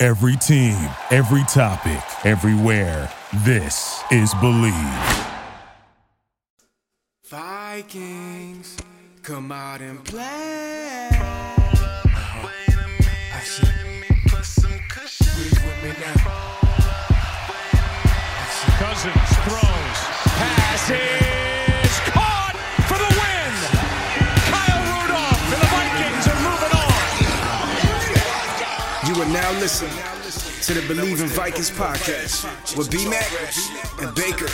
Every team, every topic, everywhere. This is Bleav. Vikings, come out and play. I see. Breathe with me now. Cousins throws. Pass Are now listening to the Bleav in Vikings podcast with B Mac and Baker.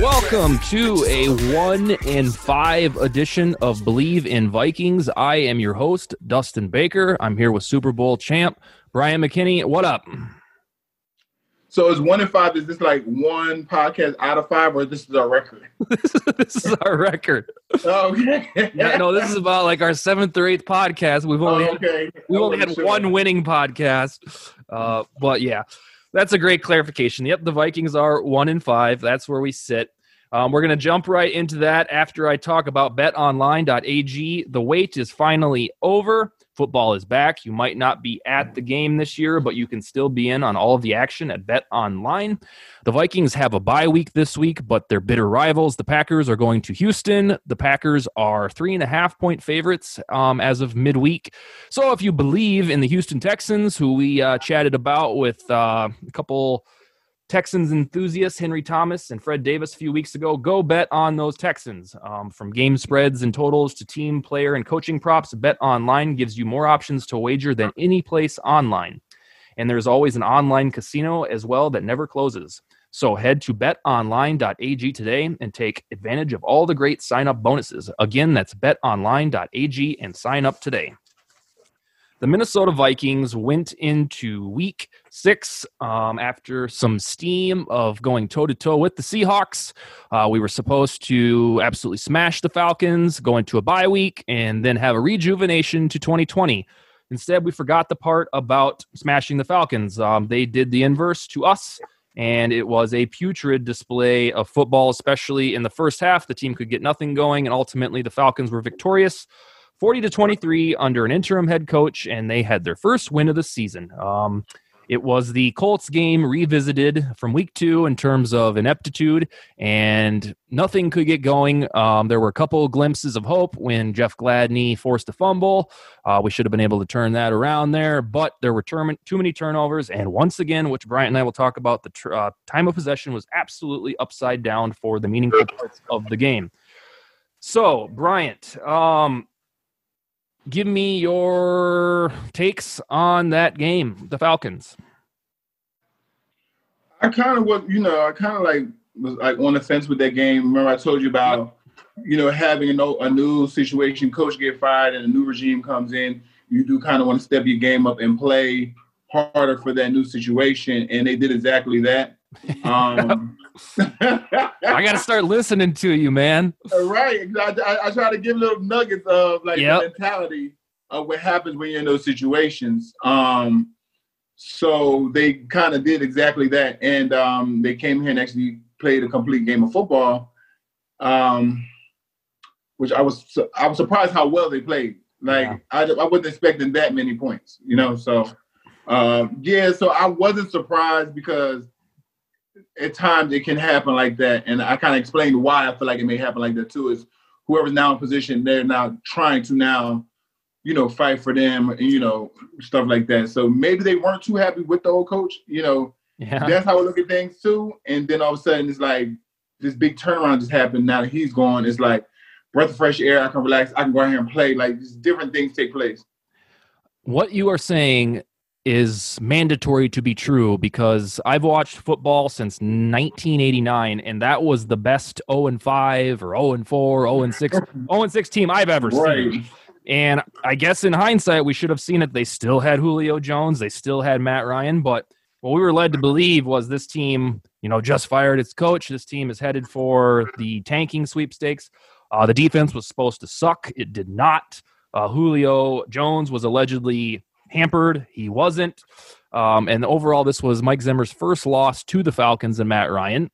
Welcome to a one in five edition of Bleav in Vikings. I am your host, Dustin Baker. I'm here with Super Bowl champ Bryant McKinnie. What up? So is one in five? Is this like one podcast out of five, or this is our record? this is our record. okay. Yeah, no, this is about like our seventh or eighth podcast. We've only Oh, okay. had, we've only had sure. one winning podcast. Uh, but yeah, that's a great clarification. Yep, the Vikings are one in five. That's where we sit. Um, we're going to jump right into that after I talk about betonline.ag. The wait is finally over. Football is back. You might not be at the game this year, but you can still be in on all of the action at Bet Online. The Vikings have a bye week this week, but their bitter rivals, the Packers, are going to Houston. The Packers are three and a half point favorites um, as of midweek. So if you believe in the Houston Texans, who we uh, chatted about with uh, a couple Texans enthusiasts, Henry Thomas and Fred Davis, a few weeks ago, go bet on those Texans. Um, from game spreads and totals to team, player, and coaching props, Bet Online gives you more options to wager than any place online. And there's always an online casino as well that never closes. So head to betonline.ag today and take advantage of all the great sign up bonuses. Again, that's betonline.ag and sign up today. The Minnesota Vikings went into week six um, after some steam of going toe to toe with the Seahawks. Uh, we were supposed to absolutely smash the Falcons, go into a bye week, and then have a rejuvenation to 2020. Instead, we forgot the part about smashing the Falcons. Um, they did the inverse to us, and it was a putrid display of football, especially in the first half. The team could get nothing going, and ultimately the Falcons were victorious. 40 to 23 under an interim head coach, and they had their first win of the season. Um, it was the Colts game revisited from week two in terms of ineptitude, and nothing could get going. Um, there were a couple glimpses of hope when Jeff Gladney forced a fumble. Uh, we should have been able to turn that around there, but there were term- too many turnovers. And once again, which Bryant and I will talk about, the tr- uh, time of possession was absolutely upside down for the meaningful parts of the game. So, Bryant, um, give me your takes on that game, the Falcons. I kind of was, you know, I kind of like was like on the fence with that game. Remember, I told you about, you know, having a, no, a new situation, coach get fired, and a new regime comes in. You do kind of want to step your game up and play harder for that new situation, and they did exactly that. Um, I got to start listening to you, man. right. I, I, I try to give little nuggets of like Yep. mentality of what happens when you're in those situations. Um, so they kind of did exactly that, and um, they came here and actually played a complete game of football, um, which I was su- I was surprised how well they played. Like Yeah. I, I wasn't expecting that many points, you know. So um, yeah, so I wasn't surprised because at times it can happen like that, and I kind of explained why I feel like it may happen like that too. Is whoever's now in position, they're now trying to now, you know, fight for them, and you know, stuff like that. So maybe they weren't too happy with the old coach, you know. Yeah. That's how I look at things too. And then all of a sudden, it's like this big turnaround just happened. Now that he's gone, it's like breath of fresh air. I can relax. I can go out here and play. Like just different things take place. What you are saying is mandatory to be true because I've watched football since 1989 and that was the best 0 and 5 or 0 and 4, 0 and 6, 0 and 6 team I've ever Right. seen. And I guess in hindsight, we should have seen it. They still had Julio Jones, they still had Matt Ryan, but what we were led to believe was this team, you know, just fired its coach. This team is headed for the tanking sweepstakes. Uh, the defense was supposed to suck. It did not. Uh, Julio Jones was allegedly hampered. He wasn't. Um, and overall, this was Mike Zimmer's first loss to the Falcons and Matt Ryan.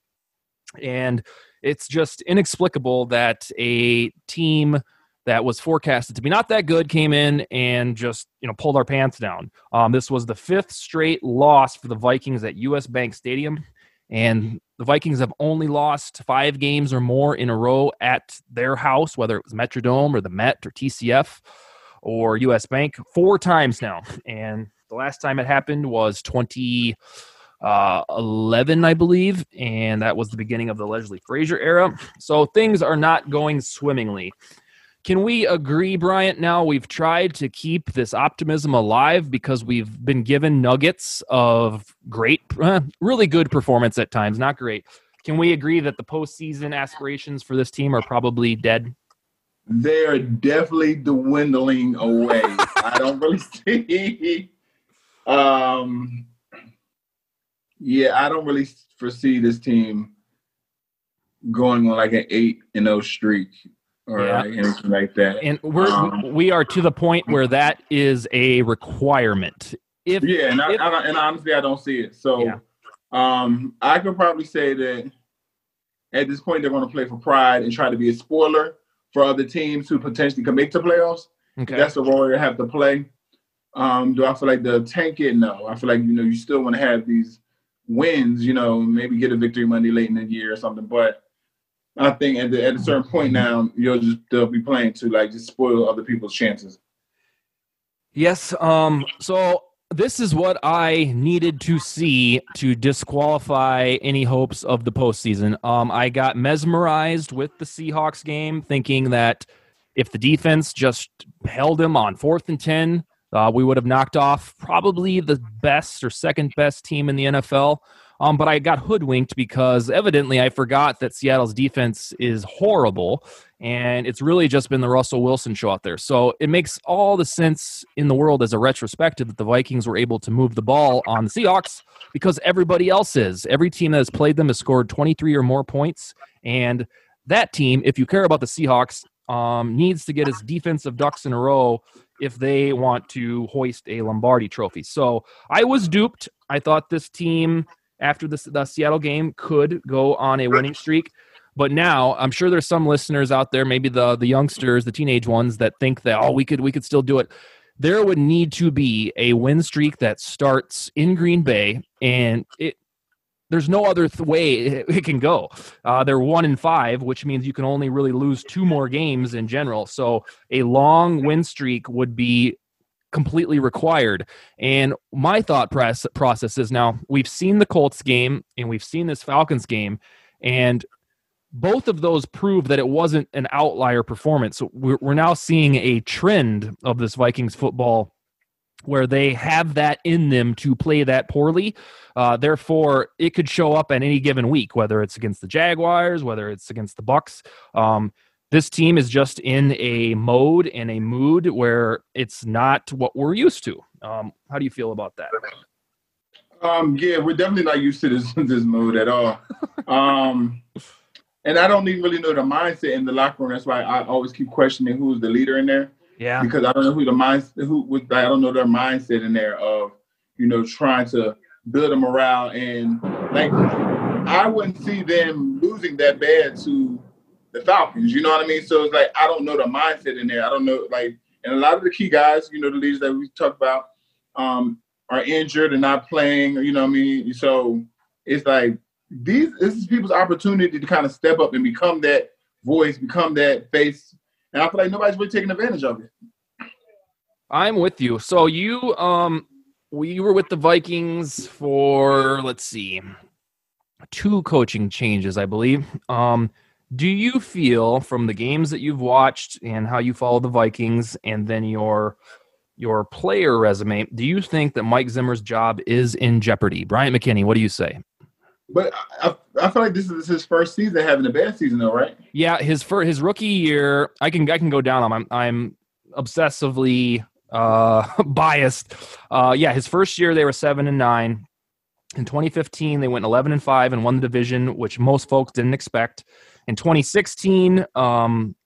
And it's just inexplicable that a team that was forecasted to be not that good came in and just you know pulled our pants down. Um, this was the fifth straight loss for the Vikings at U.S. Bank Stadium, and the Vikings have only lost five games or more in a row at their house, whether it was Metrodome or the Met or TCF or U.S. Bank, four times now. And the last time it happened was 2011, uh, I believe, and that was the beginning of the Leslie Frazier era. So things are not going swimmingly. Can we agree, Bryant? Now we've tried to keep this optimism alive because we've been given nuggets of great, uh, really good performance at times, not great. Can we agree that the postseason aspirations for this team are probably dead? They're definitely dwindling away. I don't really see. Um, yeah, I don't really foresee this team going on like an eight and zero oh streak or yeah. like anything like that. And we're um, we are to the point where that is a requirement. If yeah, and, if, I, and honestly, I don't see it. So, yeah. um, I could probably say that at this point they're going to play for pride and try to be a spoiler for other teams who potentially can make the playoffs. Okay. That's the role you have to play. Um, do I feel like the tank it? No. I feel like you know you still want to have these wins. You know, maybe get a victory Monday late in the year or something, but I think at, the, at a certain point now, you'll just they'll be playing to like just spoil other people's chances. Yes. Um. So this is what I needed to see to disqualify any hopes of the postseason. Um. I got mesmerized with the Seahawks game, thinking that if the defense just held him on fourth and ten, uh, we would have knocked off probably the best or second best team in the NFL. Um, but I got hoodwinked because evidently I forgot that Seattle's defense is horrible, and it's really just been the Russell Wilson show out there. So it makes all the sense in the world as a retrospective that the Vikings were able to move the ball on the Seahawks because everybody else is. Every team that has played them has scored 23 or more points, and that team, if you care about the Seahawks, um, needs to get its defensive ducks in a row if they want to hoist a Lombardi trophy. So I was duped. I thought this team after the, the Seattle game could go on a winning streak. But now I'm sure there's some listeners out there, maybe the the youngsters, the teenage ones, that think that oh we could we could still do it. There would need to be a win streak that starts in Green Bay, and it there's no other th- way it, it, can go. Uh, they're one in five, which means you can only really lose two more games in general. So a long win streak would be completely required. And my thought press, process is now we've seen the Colts game and we've seen this Falcons game, and both of those prove that it wasn't an outlier performance. So we're, now seeing a trend of this Vikings football where they have that in them to play that poorly. Uh, therefore, it could show up at any given week, whether it's against the Jaguars, whether it's against the Bucs. Um, this team is just in a mode and a mood where it's not what we're used to. Um, how do you feel about that? Um, yeah, we're definitely not used to this this mood at all. um, and I don't even really know the mindset in the locker room. That's why I always keep questioning who's the leader in there. Yeah, because I don't know who the mind who I don't know their mindset in there of you know trying to build a morale and like I wouldn't see them losing that bad to the Falcons. You know what I mean? So it's like I don't know the mindset in there. I don't know like, and a lot of the key guys, you know, the leaders that we talk about, um, are injured and not playing. You know what I mean? So it's like these. This is people's opportunity to kind of step up and become that voice, become that face. And I feel like nobody's really taking advantage of it. I'm with you. So you um we were with the Vikings for let's see two coaching changes, I believe. Um do you feel from the games that you've watched and how you follow the Vikings and then your your player resume, do you think that Mike Zimmer's job is in jeopardy? Bryant McKinnie, what do you say? But I, I feel like this is his first season having a bad season, though, right? Yeah, his for his rookie year, I can I can go down. On I'm I'm obsessively uh, biased. Uh, yeah, his first year they were seven and nine. In 2015, they went 11 and five and won the division, which most folks didn't expect. In 2016, um,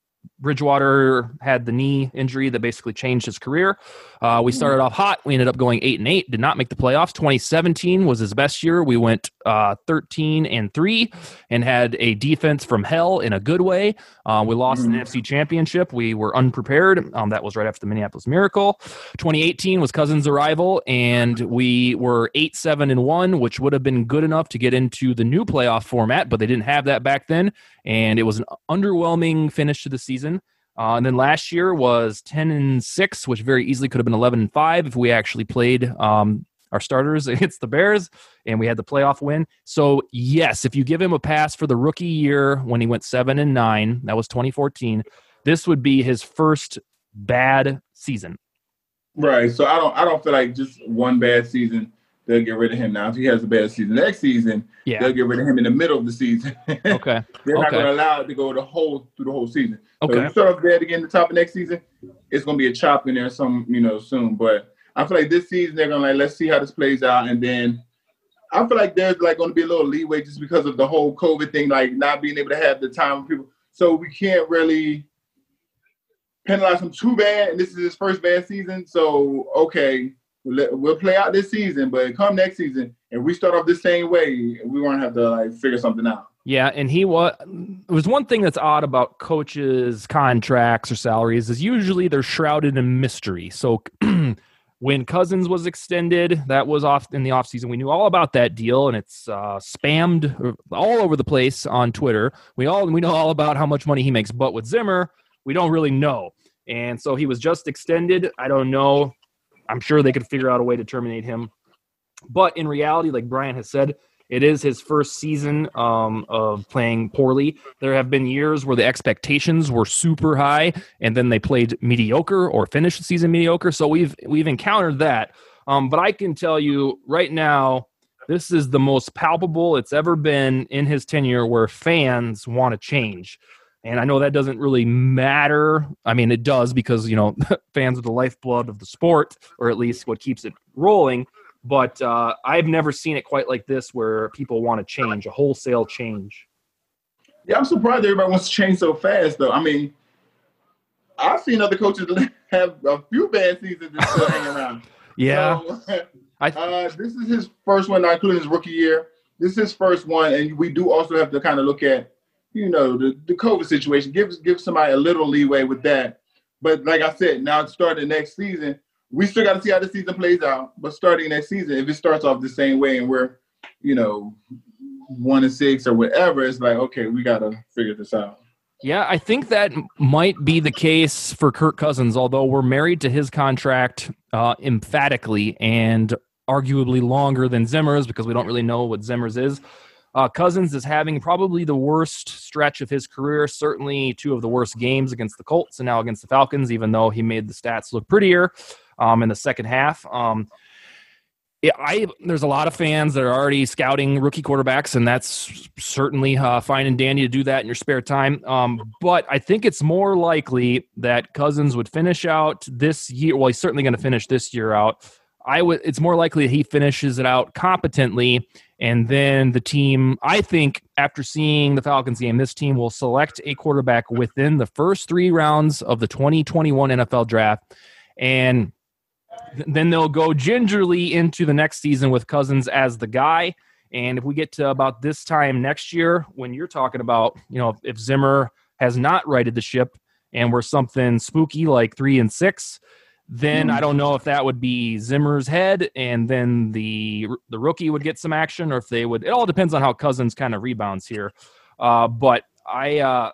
Bridgewater had the knee injury that basically changed his career. Uh, we started off hot. We ended up going eight and eight. Did not make the playoffs. 2017 was his best year. We went uh, 13 and three, and had a defense from hell in a good way. Uh, we lost mm-hmm. an NFC Championship. We were unprepared. Um, that was right after the Minneapolis Miracle. 2018 was Cousins' arrival, and we were eight seven and one, which would have been good enough to get into the new playoff format, but they didn't have that back then, and it was an underwhelming finish to the season. Uh, and then last year was 10 and 6, which very easily could have been 11 and 5 if we actually played um, our starters against the Bears and we had the playoff win. So, yes, if you give him a pass for the rookie year when he went 7 and 9, that was 2014, this would be his first bad season. Right. So I don't I don't feel like just one bad season they'll get rid of him now. If he has a bad season next season, yeah. they'll get rid of him in the middle of the season. okay. They're okay. not going to allow it to go the whole through the whole season. Okay. So if you start off bad again the top of next season, it's going to be a chop in there some you know soon. But I feel like this season they're going to like let's see how this plays out, and then I feel like there's like going to be a little leeway just because of the whole COVID thing, like not being able to have the time people. So we can't really penalize him too bad. And this is his first bad season, so okay we'll play out this season, but come next season, if we start off the same way, we won't have to like figure something out. Yeah, and he was. It was one thing that's odd about coaches' contracts or salaries is usually they're shrouded in mystery. So when Cousins was extended, that was off in the offseason. We knew all about that deal, and it's uh, spammed all over the place on Twitter. We all we know all about how much money he makes, but with Zimmer, we don't really know. And so he was just extended. I don't know I'm sure they could figure out a way to terminate him. But in reality, like Brian has said, it is his first season um, of playing poorly. There have been years where the expectations were super high, and then they played mediocre or finished the season mediocre. So we've we've encountered that. Um, but I can tell you right now, this is the most palpable it's ever been in his tenure, where fans want to change. And I know that doesn't really matter. I mean, it does because, you know, fans are the lifeblood of the sport, or at least what keeps it rolling. But uh, I've never seen it quite like this where people want to change, a wholesale change. Yeah, I'm surprised everybody wants to change so fast, though. I mean, I've seen other coaches have a few bad seasons and still hang around. Yeah. So, uh, this is his first one, not including his rookie year. This is his first one, and we do also have to kind of look at you know, the, the COVID situation. Give give somebody a little leeway with that. But like I said, now it's starting next season, we still got to see how the season plays out. But starting next season, if it starts off the same way and we're, you know, one and six or whatever, it's like okay, we got to figure this out. Yeah, I think that might be the case for Kirk Cousins, although we're married to his contract uh, emphatically and arguably longer than Zimmer's because we don't really know what Zimmer's is. Uh, Cousins is having probably the worst stretch of his career. Certainly, two of the worst games against the Colts and now against the Falcons. Even though he made the stats look prettier um, in the second half. Um, yeah, I there's a lot of fans that are already scouting rookie quarterbacks, and that's certainly uh, fine and dandy to do that in your spare time. Um, but I think it's more likely that Cousins would finish out this year. Well, he's certainly going to finish this year out. I would. It's more likely that he finishes it out competently and then the team, I think, after seeing the Falcons game, this team will select a quarterback within the first three rounds of the 2021 NFL draft. And then they'll go gingerly into the next season with Cousins as the guy. And if we get to about this time next year, when you're talking about, you know, if Zimmer has not righted the ship and we're something spooky like three and six, then I don't know if that would be Zimmer's head, and then the the rookie would get some action, or if they would. It all depends on how Cousins kind of rebounds here. Uh, but I uh,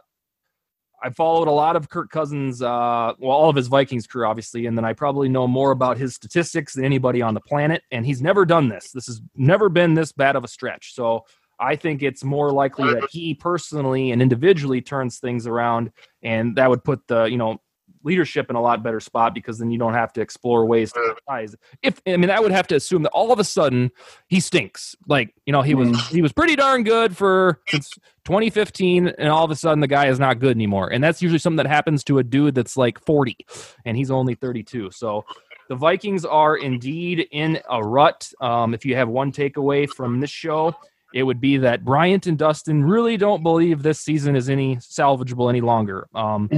I followed a lot of Kirk Cousins, uh, well, all of his Vikings career, obviously, and then I probably know more about his statistics than anybody on the planet. And he's never done this. This has never been this bad of a stretch. So I think it's more likely that he personally and individually turns things around, and that would put the you know leadership in a lot better spot because then you don't have to explore ways to rise. If I mean, I would have to assume that all of a sudden he stinks. Like you know, he was he was pretty darn good for since 2015, and all of a sudden the guy is not good anymore. And that's usually something that happens to a dude that's like 40, and he's only 32. So the Vikings are indeed in a rut. Um, if you have one takeaway from this show, it would be that Bryant and Dustin really don't believe this season is any salvageable any longer. Um,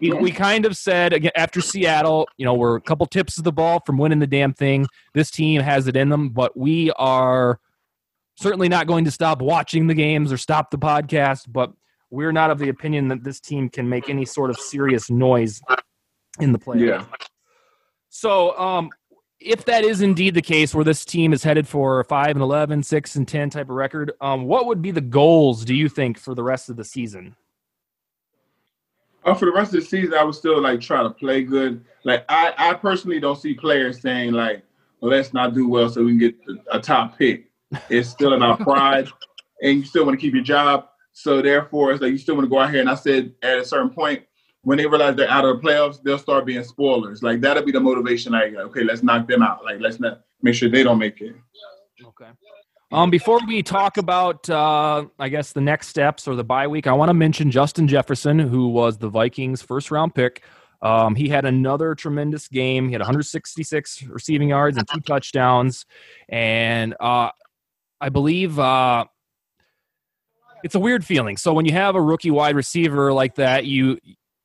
we, we kind of said again after Seattle, you know, we're a couple tips of the ball from winning the damn thing. This team has it in them, but we are certainly not going to stop watching the games or stop the podcast. But we're not of the opinion that this team can make any sort of serious noise in the playoffs. Yeah. So, um, if that is indeed the case, where this team is headed for a five and 11, 6 and ten type of record, um, what would be the goals? Do you think for the rest of the season? Uh, for the rest of the season, I would still like try to play good. Like I, I personally don't see players saying like, well, "Let's not do well so we can get a top pick." It's still about pride, and you still want to keep your job. So therefore, it's like you still want to go out here. And I said at a certain point, when they realize they're out of the playoffs, they'll start being spoilers. Like that'll be the motivation. Like, okay, let's knock them out. Like let's not make sure they don't make it. Okay. Um, before we talk about, uh, I guess the next steps or the bye week, I want to mention Justin Jefferson, who was the Vikings' first round pick. Um, he had another tremendous game. He had 166 receiving yards and two touchdowns, and uh, I believe uh, it's a weird feeling. So when you have a rookie wide receiver like that, you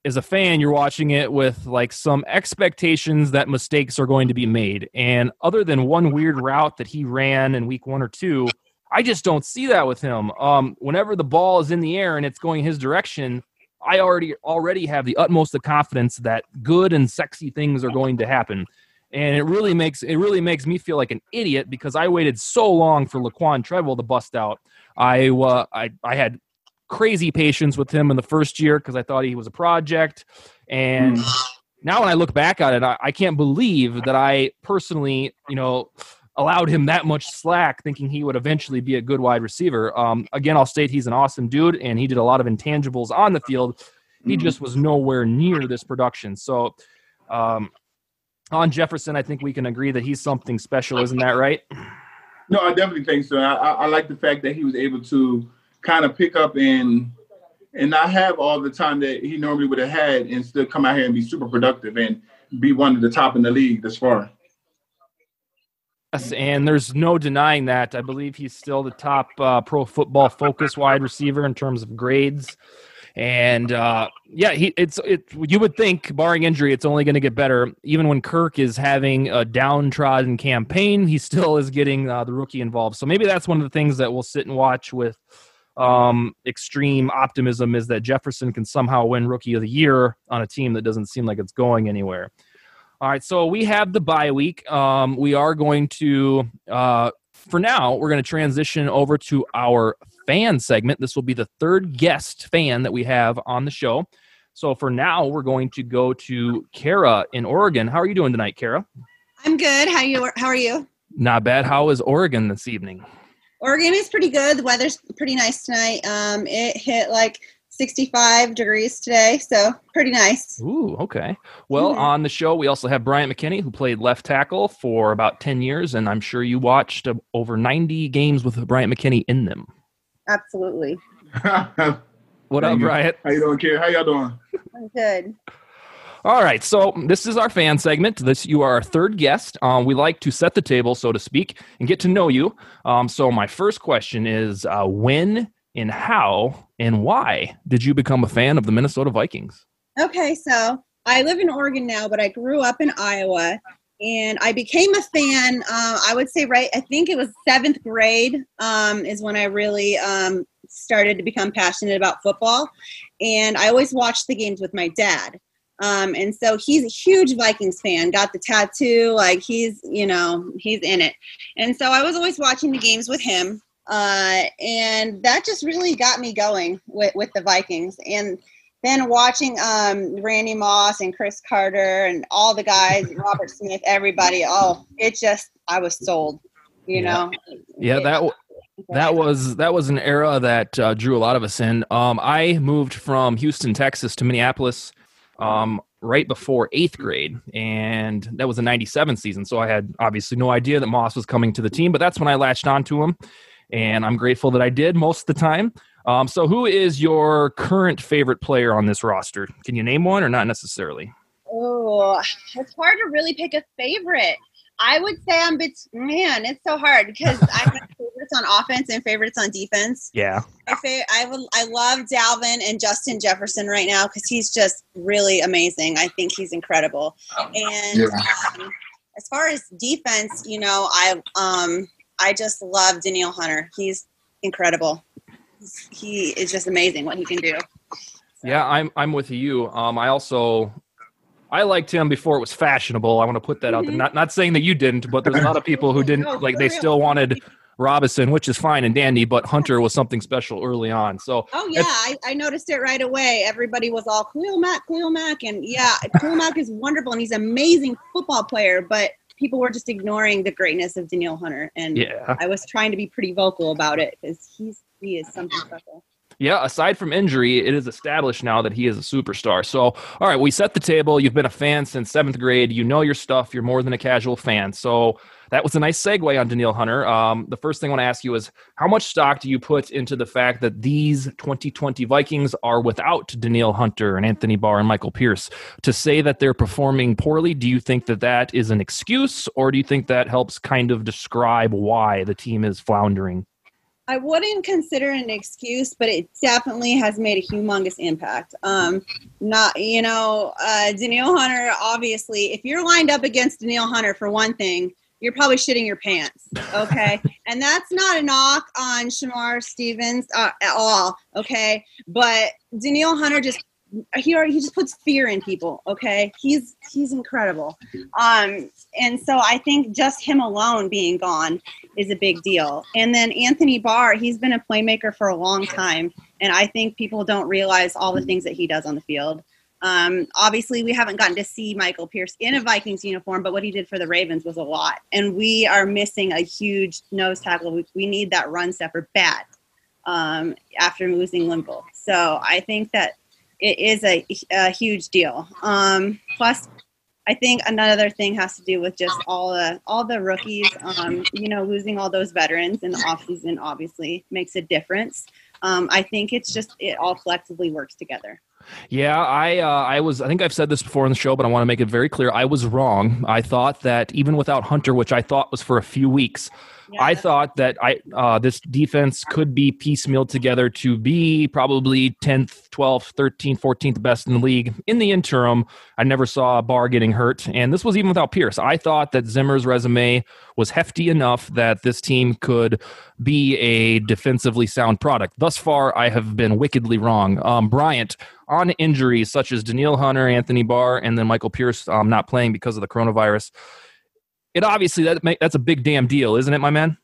as a fan, you're watching it with like some expectations that mistakes are going to be made. And other than one weird route that he ran in week one or two, I just don't see that with him. Um, whenever the ball is in the air and it's going his direction, I already already have the utmost of confidence that good and sexy things are going to happen. And it really makes it really makes me feel like an idiot because I waited so long for Laquon Treadwell to bust out. I uh, I I had crazy patience with him in the first year because I thought he was a project. And now when I look back at it, I, I, can't believe that I personally, you know, allowed him that much slack thinking he would eventually be a good wide receiver. Um, again, I'll state he's an awesome dude and he did a lot of intangibles on the field. He Mm-hmm. just was nowhere near this production. So, um, on Jefferson, I think we can agree that he's something special, isn't that right? No, I definitely think so. I, I, I like the fact that he was able to kind of pick up and and not have all the time that he normally would have had and still come out here and be super productive and be one of the top in the league this far. Yes, and there's no denying that. I believe he's still the top uh, pro football focus wide receiver in terms of grades. And uh, yeah, he it's it. You would think, barring injury, it's only going to get better. Even when Kirk is having a downtrodden campaign, he still is getting uh, the rookie involved. So maybe that's one of the things that we'll sit and watch with um, extreme optimism is that Jefferson can somehow win Rookie of the Year on a team that doesn't seem like it's going anywhere. All right, so we have the bye week. Um, we are going to, uh, for now, we're going to transition over to our fan segment. This will be the third guest fan that we have on the show. So for now, we're going to go to Kara in Oregon. How are you doing tonight, Kara? I'm good. How you? How are you? Not bad. How is Oregon this evening? Oregon is pretty good. The weather's pretty nice tonight. Um, it hit like 65 degrees today, so pretty nice. Ooh, okay. Well, Mhm. on the show, we also have Bryant McKinnie, who played left tackle for about 10 years, and I'm sure you watched uh, over 90 games with Bryant McKinnie in them. Absolutely. How What up, Thank you. Bryant? you doing, Kid? How y'all doing? I'm good. All right, so this is our fan segment. This you are our third guest. Um, we like to set the table, so to speak, and get to know you. Um, so my first question is: uh, When and how and why did you become a fan of the Minnesota Vikings? Okay, so I live in Oregon now, but I grew up in Iowa, and I became a fan. Uh, I would say right. I think it was seventh grade um, is when I really um, started to become passionate about football, and I always watched the games with my dad. Um, and so he's a huge Vikings fan, got the tattoo, like he's, you know, he's in it. And so I was always watching the games with him. Uh, and that just really got me going with, with the Vikings. And then watching um, Randy Moss and Cris Carter and all the guys, Robert Smith, everybody, oh, it just, I was sold, you Yeah. know? Yeah, It- that w- that was that was an era that uh, drew a lot of us in. Um, I moved from Houston, Texas, to Minneapolis. Um, right before eighth grade, and that was a 97 season. So I had obviously no idea that Moss was coming to the team, but that's when I latched onto him, and I'm grateful that I did most of the time. Um, so, who is your current favorite player on this roster? Can you name one or not necessarily? Oh, it's hard to really pick a favorite. I would say I'm bit man, it's so hard because I favorites on offense and favorites on defense. Yeah. I fa- I would I love Dalvin and Justin Jefferson right now because he's just really amazing. I think he's incredible. And Yeah. um, as far as defense, you know, I um I just love Danielle Hunter. He's incredible. He's, he is just amazing what he can do. Yeah, I'm I'm with you. Um, I also I liked him before it was fashionable. I want to put that out there. Mhm. Not not saying that you didn't, but there's a lot of people who didn't No, like. They real. still wanted Robinson, which is fine and dandy, but Hunter was something special early on. So Oh yeah, I, I noticed it right away. Everybody was all Khalil Mack, Khalil Mack, and yeah, Khalil Mack is wonderful and he's an amazing football player. But people were just ignoring the greatness of Danielle Hunter, and yeah, I was trying to be pretty vocal about it because he's he is something special. yeah. Aside from injury, it is established now that he is a superstar. So all right, we set the table. You've been a fan since seventh grade. You know your stuff. You're more than a casual fan. So that was a nice segue on Danielle Hunter. Um, the first thing I want to ask you is how much stock do you put into the fact that these 2020 Vikings are without Danielle Hunter and Anthony Barr and Michael Pierce? To say that they're performing poorly, do you think that that is an excuse, or do you think that helps kind of describe why the team is floundering? I wouldn't consider an excuse, but it definitely has made a humongous impact. Um, not you know, uh, Danielle Hunter. Obviously, if you're lined up against Daniil Hunter for one thing, you're probably shitting your pants. Okay, and that's not a knock on Shamar Stevens uh, at all. Okay, but Danielle Hunter just he already, he just puts fear in people. Okay, he's he's incredible. Um, and so I think just him alone being gone is a big deal. And then Anthony Barr, he's been a playmaker for a long time, and I think people don't realize all the things that he does on the field. Um, obviously, we haven't gotten to see Michael Pierce in a Vikings uniform, but what he did for the Ravens was a lot. And we are missing a huge nose tackle. We, we need that run stepper bad um, after losing Linval. So I think that it is a, a huge deal. Um, plus, I think another thing has to do with just all the all the rookies. Um, you know, losing all those veterans in the offseason obviously makes a difference. Um, I think it's just it all collectively works together. Yeah, I uh, I was I think I've said this before on the show, but I want to make it very clear. I was wrong. I thought that even without Hunter, which I thought was for a few weeks, Yeah, I thought that I uh, this defense could be piecemealed together to be probably 10th, 12th, 13th, 14th best in the league. In the interim, I never saw Barr getting hurt, and this was even without Pierce. I thought that Zimmer's resume was hefty enough that this team could be a defensively sound product. Thus far, I have been wickedly wrong. Um, Bryant, on injuries such as Danielle Hunter, Anthony Barr, and then Michael Pierce um, not playing because of the coronavirus, it obviously that that's a big damn deal, isn't it, my man?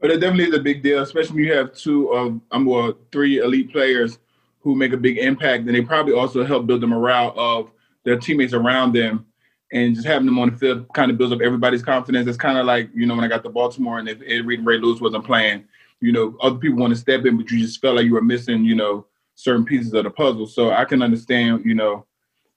But it definitely is a big deal, especially when you have two of um, well, three elite players who make a big impact, and they probably also help build the morale of their teammates around them, and just having them on the field kind of builds up everybody's confidence. It's kind of like you know when I got to Baltimore and if Ed Reed and Ray Lewis wasn't playing, you know, other people want to step in, but you just felt like you were missing, you know, certain pieces of the puzzle. So I can understand, you know,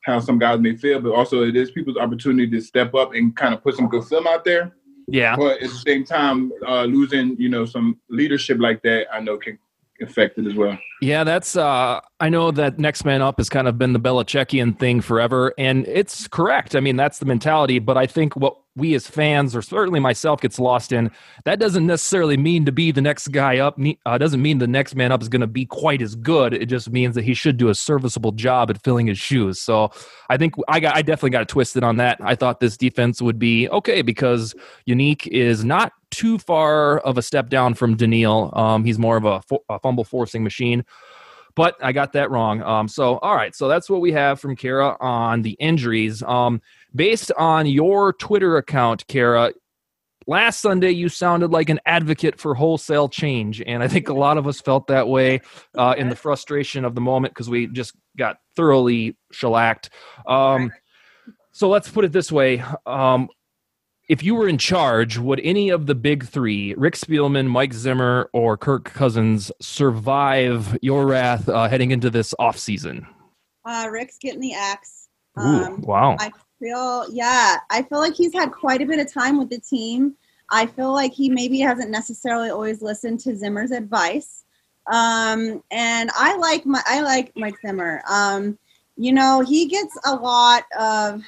how some guys may feel, but also it is people's opportunity to step up and kind of put some good film out there. Yeah. But at the same time, uh, losing you know some leadership like that, I know can affect it as well. Yeah, that's. Uh, I know that next man up has kind of been the Belichickian thing forever, and it's correct. I mean, that's the mentality. But I think what we as fans, or certainly myself, gets lost in that doesn't necessarily mean to be the next guy up. Uh, doesn't mean the next man up is going to be quite as good. It just means that he should do a serviceable job at filling his shoes. So I think I got. I definitely got it twisted on that. I thought this defense would be okay because Yannick is not too far of a step down from Danielle. Um, he's more of a, fo- a fumble forcing machine but I got that wrong. Um, so, all right. So that's what we have from Kara on the injuries. Um, based on your Twitter account, Kara, last Sunday you sounded like an advocate for wholesale change. And I think a lot of us felt that way uh, in the frustration of the moment because we just got thoroughly shellacked. Um, so let's put it this way. Um, if you were in charge, would any of the big three, Rick Spielman, Mike Zimmer, or Kirk Cousins, survive your wrath uh, heading into this offseason? Uh, Rick's getting the axe. Ooh, Um, wow. I yeah, I feel like he's had quite a bit of time with the team. I feel like he maybe hasn't necessarily always listened to Zimmer's advice. Um, and I like my, I like Mike Zimmer. Um, you know, he gets a lot of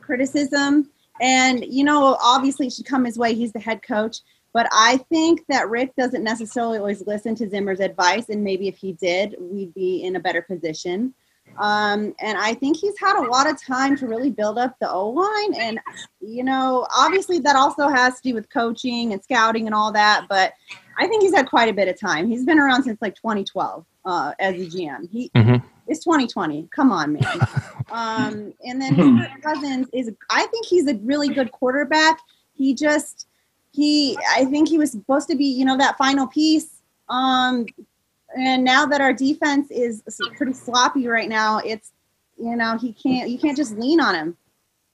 criticism, and you know, obviously, it should come his way. He's the head coach. But I think that Rick doesn't necessarily always listen to Zimmer's advice, and maybe if he did, we'd be in a better position. Um, and I think he's had a lot of time to really build up the O line. And, you know, obviously that also has to do with coaching and scouting and all that. But I think he's had quite a bit of time. He's been around since like 2012 uh, as a GM. He Mhm. It's 2020. Come on, man. um, and then Kirk Cousins is, I think he's a really good quarterback. He just, he, I think he was supposed to be, you know, that final piece. Um, and now that our defense is pretty sloppy right now, it's you know he can't you can't just lean on him.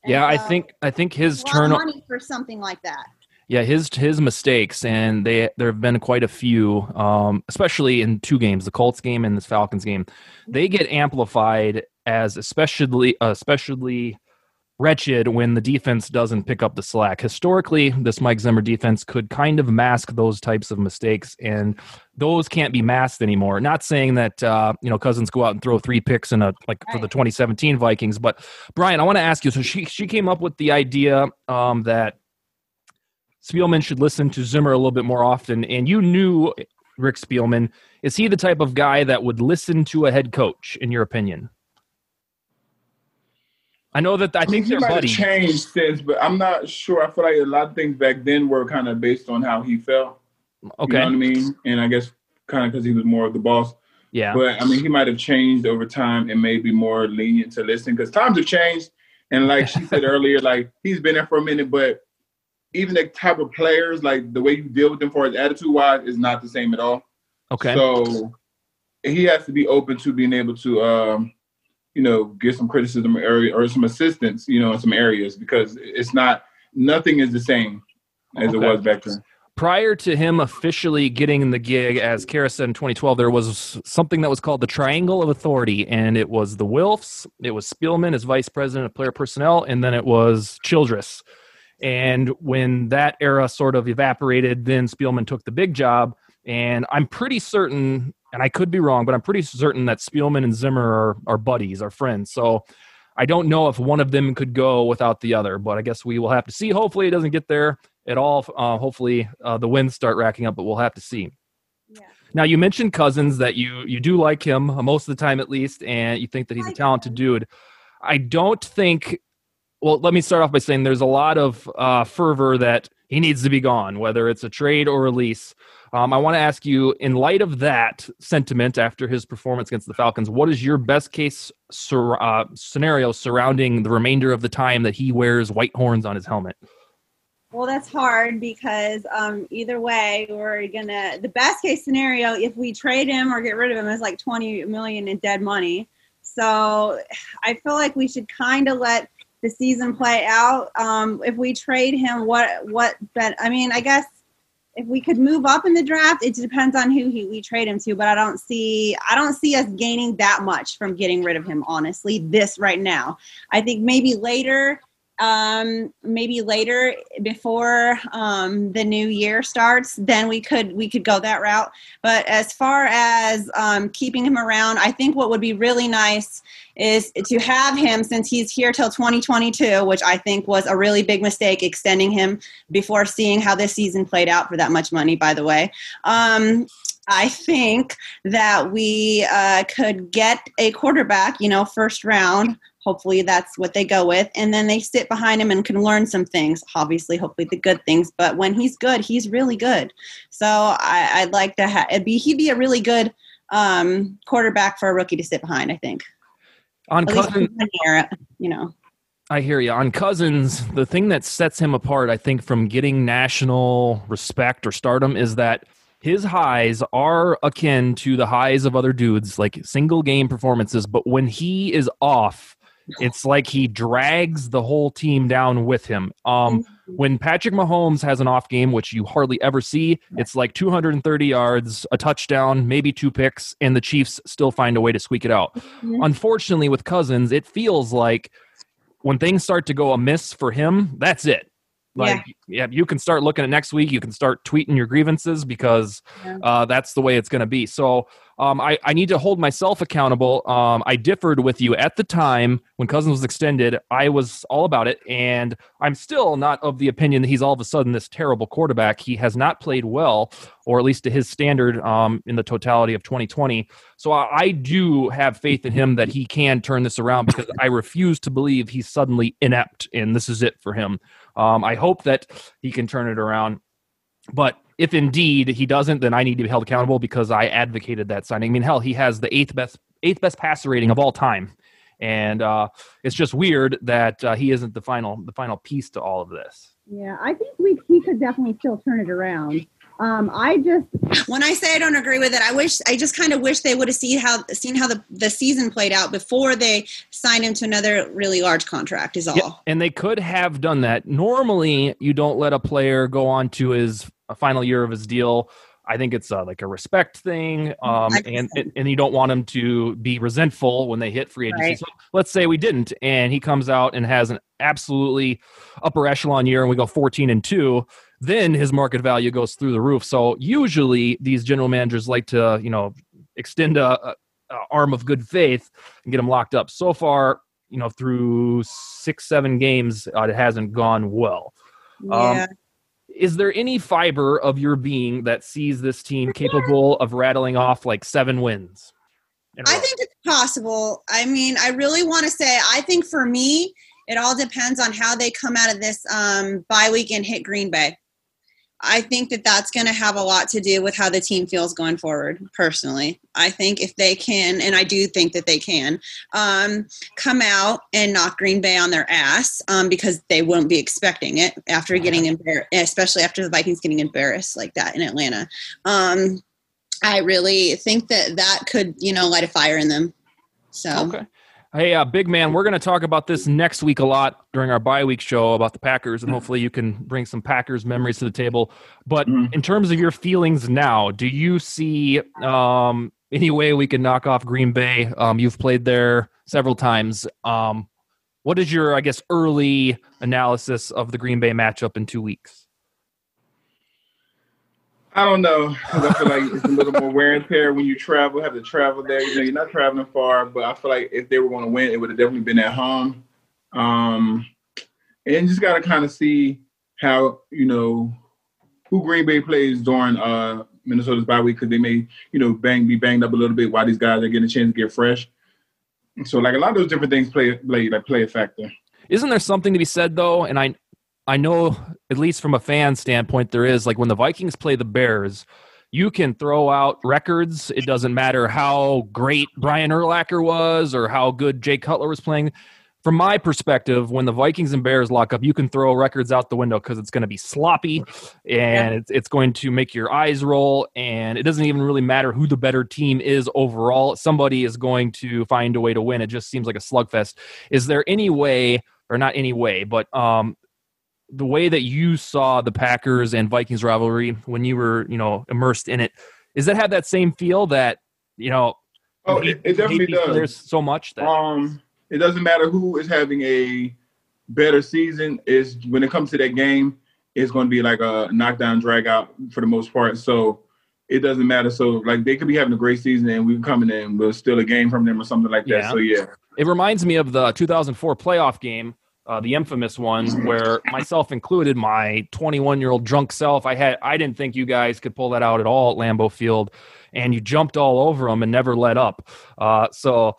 And, Yeah, I uh, think I think his a lot of turn. money for something like that. Yeah, his his mistakes, and they there have been quite a few, um, especially in two games, the Colts game and this Falcons game. They get amplified as especially especially wretched when the defense doesn't pick up the slack. Historically, this Mike Zimmer defense could kind of mask those types of mistakes, and those can't be masked anymore. Not saying that uh, you know Cousins go out and throw three picks in a like for the 2017 Vikings, but Brian, I want to ask you. So she she came up with the idea um, that Spielman should listen to Zimmer a little bit more often. And you knew Rick Spielman. Is he the type of guy that would listen to a head coach, in your opinion? I know that I think he they're buddies. changed since, but I'm not sure. I feel like a lot of things back then were kind of based on how he felt. Okay. You know what I mean? And I guess kind of because he was more of the boss. yeah. But I mean, he might have changed over time and maybe more lenient to listen because times have changed. And like she said earlier, like he's been there for a minute, but even the type of players, like the way you deal with them for his attitude wise, is not the same at all. Okay. So he has to be open to being able to, um, you know, get some criticism area or some assistance, you know, in some areas because it's not nothing is the same as it was back then. Prior to him officially getting the gig as Kara said in 2012, there was something that was called the Triangle of Authority, and it was the Wilfs, it was Spielman as vice president of player personnel, and then it was Childress. And when that era sort of evaporated, then Spielman took the big job. And I'm pretty certain, and I could be wrong, but I'm pretty certain that Spielman and Zimmer are, are buddies, are friends. So I don't know if one of them could go without the other, but I guess we will have to see. Hopefully, it doesn't get there at all. Uh, hopefully, uh, the wins start racking up, but we'll have to see. Yeah. Now, you mentioned Cousins that you you do like him uh, most of the time, at least, and you think that he's a talented dude. I don't think. Well, let me start off by saying there's a lot of uh, fervor that he needs to be gone, whether it's a trade or release. Um, I want to ask you, in light of that sentiment after his performance against the Falcons, what is your best case sur- uh, scenario surrounding the remainder of the time that he wears white horns on his helmet? Well, that's hard because um, either way, we're gonna. The best case scenario, if we trade him or get rid of him, is like twenty million in dead money. So I feel like we should kind of let the season play out. Um, if we trade him, what what? But I mean, I guess if we could move up in the draft, it depends on who he, we trade him to. But I don't see I don't see us gaining that much from getting rid of him. Honestly, this right now, I think maybe later um maybe later before um the new year starts then we could we could go that route but as far as um keeping him around i think what would be really nice is to have him since he's here till 2022 which i think was a really big mistake extending him before seeing how this season played out for that much money by the way um I think that we uh, could get a quarterback, you know, first round. Hopefully that's what they go with. And then they sit behind him and can learn some things, obviously, hopefully the good things. But when he's good, he's really good. So I, I'd like to have be he'd be a really good um, quarterback for a rookie to sit behind, I think. On At least Cousins, for one year, you know. I hear you. On Cousins, the thing that sets him apart, I think, from getting national respect or stardom is that his highs are akin to the highs of other dudes, like single game performances. But when he is off, it's like he drags the whole team down with him. Um, Mm-hmm. when Patrick Mahomes has an off game, which you hardly ever see, it's like 230 yards, a touchdown, maybe two picks, and the Chiefs still find a way to squeak it out. Mhm. Unfortunately, with Cousins, it feels like when things start to go amiss for him, that's it. Like, yeah, you can start looking at next week. You can start tweeting your grievances because Yeah. uh, that's the way it's going to be. So um, I, I need to hold myself accountable. Um, I differed with you at the time when Cousins was extended. I was all about it, and I'm still not of the opinion that he's all of a sudden this terrible quarterback. He has not played well, or at least to his standard, um, in the totality of 2020. So I, I do have faith in him that he can turn this around because I refuse to believe he's suddenly inept and this is it for him. Um, I hope that he can turn it around. But if indeed he doesn't, then I need to be held accountable because I advocated that signing. I mean, hell, he has the eighth best eighth best passer rating of all time, and uh, it's just weird that uh, he isn't the final the final piece to all of this. Yeah, I think we he could definitely still turn it around. Um, I just when I say I don't agree with it, I wish I just kind of wish they would have seen how seen how the, the season played out before they signed him to another really large contract. Is all. Yeah, and they could have done that. Normally, you don't let a player go on to his uh, final year of his deal. I think it's uh, like a respect thing, um, and and you don't want him to be resentful when they hit free agency. Right. So let's say we didn't, and he comes out and has an absolutely upper echelon year, and we go fourteen and two. Then his market value goes through the roof. So usually these general managers like to, you know, extend a, a, a arm of good faith and get him locked up. So far, you know, through six, seven games, uh, it hasn't gone well. yeah. Is there any fiber of your being that sees this team capable of rattling off like seven wins? I think it's possible. I mean, I really want to say, I think for me, it all depends on how they come out of this um, bye week and hit Green Bay. I think that that's going to have a lot to do with how the team feels going forward. Personally, I think if they can, and I do think that they can, um, come out and knock Green Bay on their ass um, because they won't be expecting it after getting embarrassed, especially after the Vikings getting embarrassed like that in Atlanta. Um, I really think that that could, you know, light a fire in them. So Okay. Hey, uh, big man, we're going to talk about this next week a lot during our bye week show about the Packers, and hopefully you can bring some Packers memories to the table. But Mhm. in terms of your feelings now, do you see um, any way we can knock off Green Bay? Um, you've played there several times. Um, what is your, I guess, early analysis of the Green Bay matchup in two weeks? I don't know because I feel like it's a little more wear and tear when you travel, have to travel there. You know, you're not traveling far, but I feel like if they were going to win, it would have definitely been at home. Um, and just got to kind of see how you know who Green Bay plays during uh, Minnesota's bye week because they may you know bang be banged up a little bit while these guys are getting a chance to get fresh. So like a lot of those different things play play like play a factor. Isn't there something to be said though? And I I know at least from a fan standpoint there is like when the Vikings play the Bears, you can throw out records. It doesn't matter how great Brian Urlacher was or how good Jay Cutler was playing. From my perspective, when the Vikings and Bears lock up, you can throw records out the window because it's going to be sloppy and it's, it's going to make your eyes roll. And it doesn't even really matter who the better team is overall. Somebody is going to find a way to win. It just seems like a slugfest. Is there any way, or not any way, but um, the way that you saw the Packers and Vikings rivalry when you were, you know, immersed in it, does that have that same feel that, you know, Oh, it, it definitely does. There's so much that Um, it doesn't matter who is having a better season. Is when it comes to that game, it's going to be like a knockdown, drag out for the most part. So it doesn't matter. So like they could be having a great season, and we coming in, we'll steal a game from them or something like that. Yeah. So yeah, it reminds me of the 2004 playoff game, uh, the infamous one where myself included, my 21 year old drunk self, I had I didn't think you guys could pull that out at all at Lambeau Field, and you jumped all over them and never let up. Uh, so.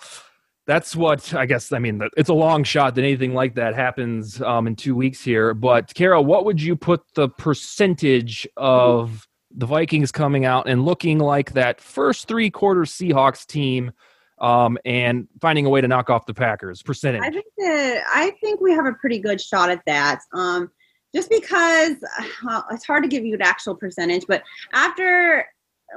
That's what I guess. I mean, it's a long shot that anything like that happens um, in two weeks here. But Kara, what would you put the percentage of the Vikings coming out and looking like that first three quarter Seahawks team um, and finding a way to knock off the Packers percentage. I think that I think we have a pretty good shot at that. Um, just because uh, it's hard to give you an actual percentage, but after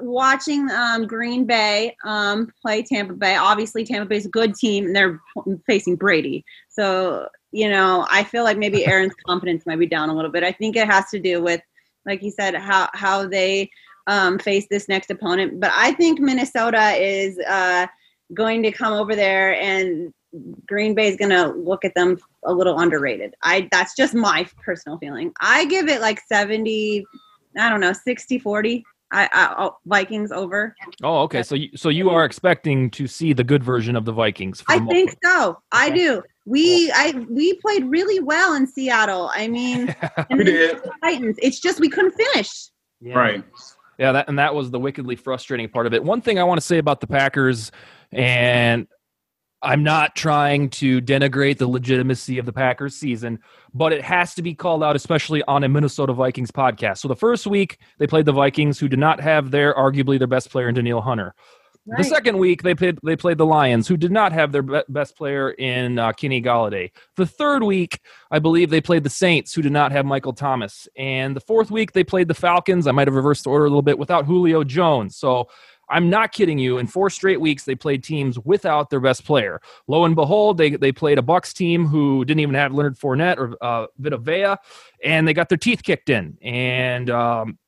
watching um, Green Bay um, play Tampa Bay. Obviously, Tampa Bay's a good team, and they're facing Brady. So, you know, I feel like maybe Aaron's confidence might be down a little bit. I think it has to do with, like you said, how how they um, face this next opponent. But I think Minnesota is uh, going to come over there, and Green Bay is going to look at them a little underrated. I that's just my personal feeling. I give it like 70 I don't know, 60 40. I, I Vikings over. Oh, okay. So you, so you are expecting to see the good version of the Vikings. I think so. I do. We I we played really well in Seattle. I mean, We did. Titans. It's just we couldn't finish. Yeah. Right. Yeah, that and that was the wickedly frustrating part of it. One thing I want to say about the Packers, and I'm not trying to denigrate the legitimacy of the Packers season, but it has to be called out, especially on a Minnesota Vikings podcast. So the first week they played the Vikings, who did not have their arguably their best player in Danielle Hunter. The second week they played they played the Lions, who did not have their be- best player in uh, Kenny Golladay. The third week, I believe they played the Saints, who did not have Michael Thomas, and the fourth week they played the Falcons. I might have reversed the order a little bit without Julio Jones. So I'm not kidding you. In four straight weeks, they played teams without their best player. Lo and behold, they they played a Bucs team who didn't even have Leonard Fournette or uh, Vita Vea, and they got their teeth kicked in. And um,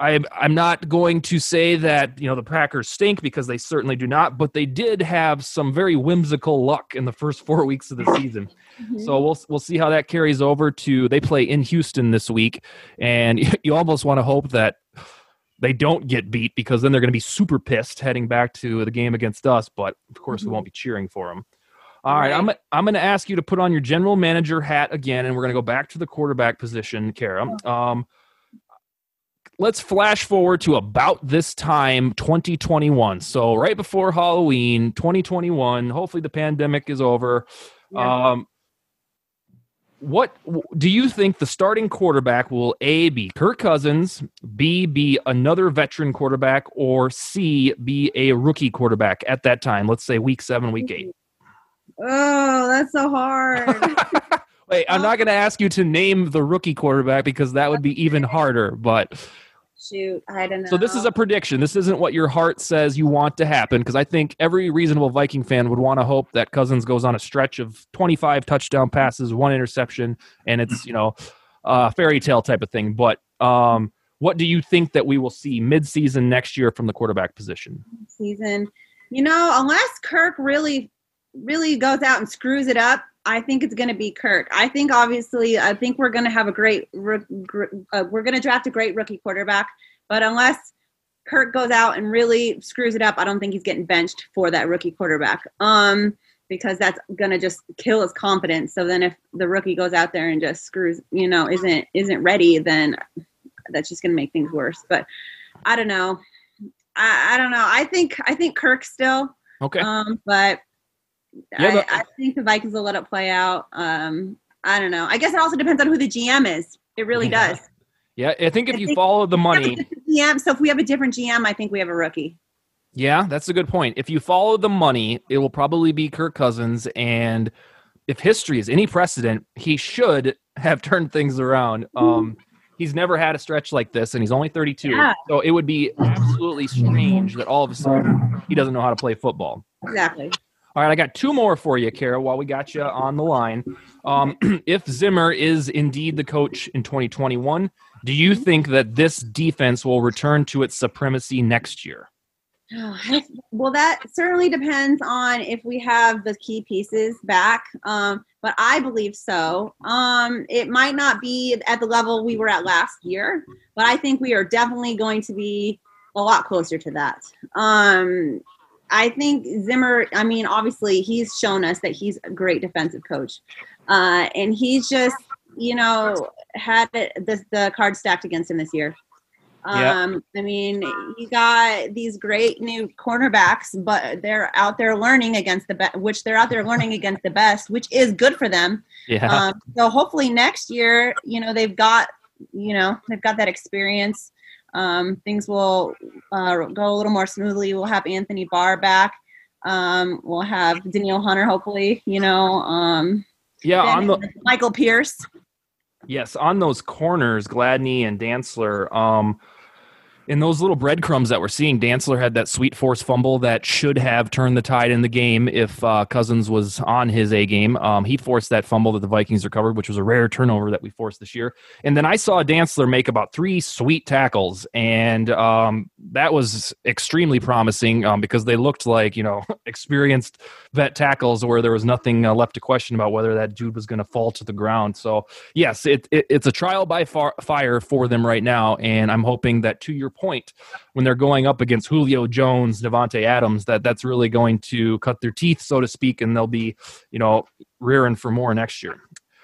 I'm I'm not going to say that you know the Packers stink because they certainly do not, but they did have some very whimsical luck in the first four weeks of the season. So we'll we'll see how that carries over to they play in Houston this week, and you almost want to hope that they don't get beat because then they're going to be super pissed heading back to the game against us. But of course, we won't be cheering for them. All right, I'm I'm going to ask you to put on your general manager hat again, and we're going to go back to the quarterback position, Kara. Um, let's flash forward to about this time 2021 so right before halloween 2021 hopefully the pandemic is over um what do you think the starting quarterback will a be kirk cousins b be another veteran quarterback or c be a rookie quarterback at that time let's say week seven week eight Oh, that's so hard. wait i'm not um, going to ask you to name the rookie quarterback because that would be even harder but Shoot, I don't know. So this is a prediction. This isn't what your heart says you want to happen because I think every reasonable Viking fan would want to hope that Cousins goes on a stretch of 25 touchdown passes, one interception, and it's, you know, a fairy tale type of thing. But um, what do you think that we will see midseason next year from the quarterback position? season. You know, unless Kirk really, really goes out and screws it up, I think it's going to be Kirk. I think obviously, I think we're going to have a great, uh, we're going to draft a great rookie quarterback. But unless Kirk goes out and really screws it up, I don't think he's getting benched for that rookie quarterback. Um, because that's going to just kill his confidence. So then, if the rookie goes out there and just screws, you know, isn't isn't ready, then that's just going to make things worse. But I don't know. I, I don't know. I think I think Kirk still. Okay. Um, but Yeah, I, but- I think the Vikings will let it play out. Um, I don't know. I guess it also depends on who the GM is. It really Yeah. does. Yeah, I think if I you think- follow the We have a money, GM. So if we have a different GM, I think we have a rookie. Yeah, that's a good point. If you follow the money, it will probably be Kirk Cousins. And if history is any precedent, he should have turned things around. Um, he's never had a stretch like this, and he's only 32. Yeah. So it would be absolutely strange that all of a sudden he doesn't know how to play football. Exactly. All right, I got two more for you, Kara, while we got you on the line. Um, if Zimmer is indeed the coach in 2021, do you think that this defense will return to its supremacy next year? well, that certainly depends on if we have the key pieces back. Um, but I believe so. Um, it might not be at the level we were at last year, but I think we are definitely going to be a lot closer to that. Um, I think Zimmer, I mean, obviously, he's shown us that he's a great defensive coach. Uh, and he's just, you know, had it, the, the card stacked against him this year. Um, I mean, you got these great new cornerbacks, but they're out there learning against the best, which they're out there learning against the best, which is good for them. Yeah. Um, so hopefully next year, you know, they've got, you know, they've got that experience. Um, things will uh, go a little more smoothly. We'll have Anthony Barr back. Um, we'll have Danielle Hunter, hopefully, you know, um, yeah, on the Michael Pierce. Yes, on those corners, Gladney and Dantzler. Um, In those little breadcrumbs that we're seeing, Dantzler had that sweet force fumble that should have turned the tide in the game if uh, Cousins was on his A game. Um, he forced that fumble that the Vikings recovered, which was a rare turnover that we forced this year. And then I saw Dantzler make about three sweet tackles, and um, that was extremely promising um, because they looked like you know experienced vet tackles where there was nothing uh, left to question about whether that dude was going to fall to the ground. So yes, it, it, it's a trial by far, fire for them right now, and I'm hoping that to your point when they're going up against Julio Jones, Davante Adams, that that's really going to cut their teeth, so to speak, and they'll be, you know, rearing for more next year.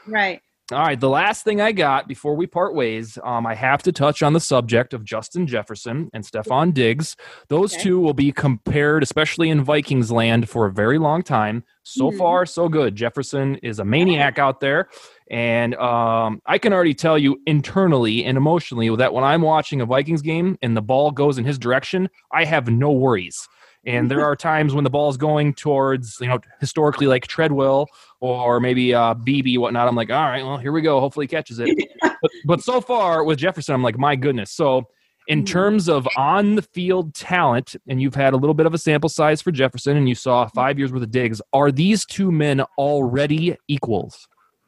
Right. All right, the last thing I got before we part ways, um, I have to touch on the subject of Justin Jefferson and Stefon Diggs. Those Okay. two will be compared, especially in Vikings land, for a very long time. So Mhm. far, so good. Jefferson is a maniac out there. And um, I can already tell you internally and emotionally that when I'm watching a Vikings game and the ball goes in his direction, I have no worries. And there are times when the ball is going towards, you know, historically like Treadwell or maybe uh, BB, whatnot. I'm like, all right, well, here we go. Hopefully he catches it. but, but so far with Jefferson, I'm like, my goodness. So in terms of on the field talent, and you've had a little bit of a sample size for Jefferson, and you saw five years worth of Diggs, are these two men already equals?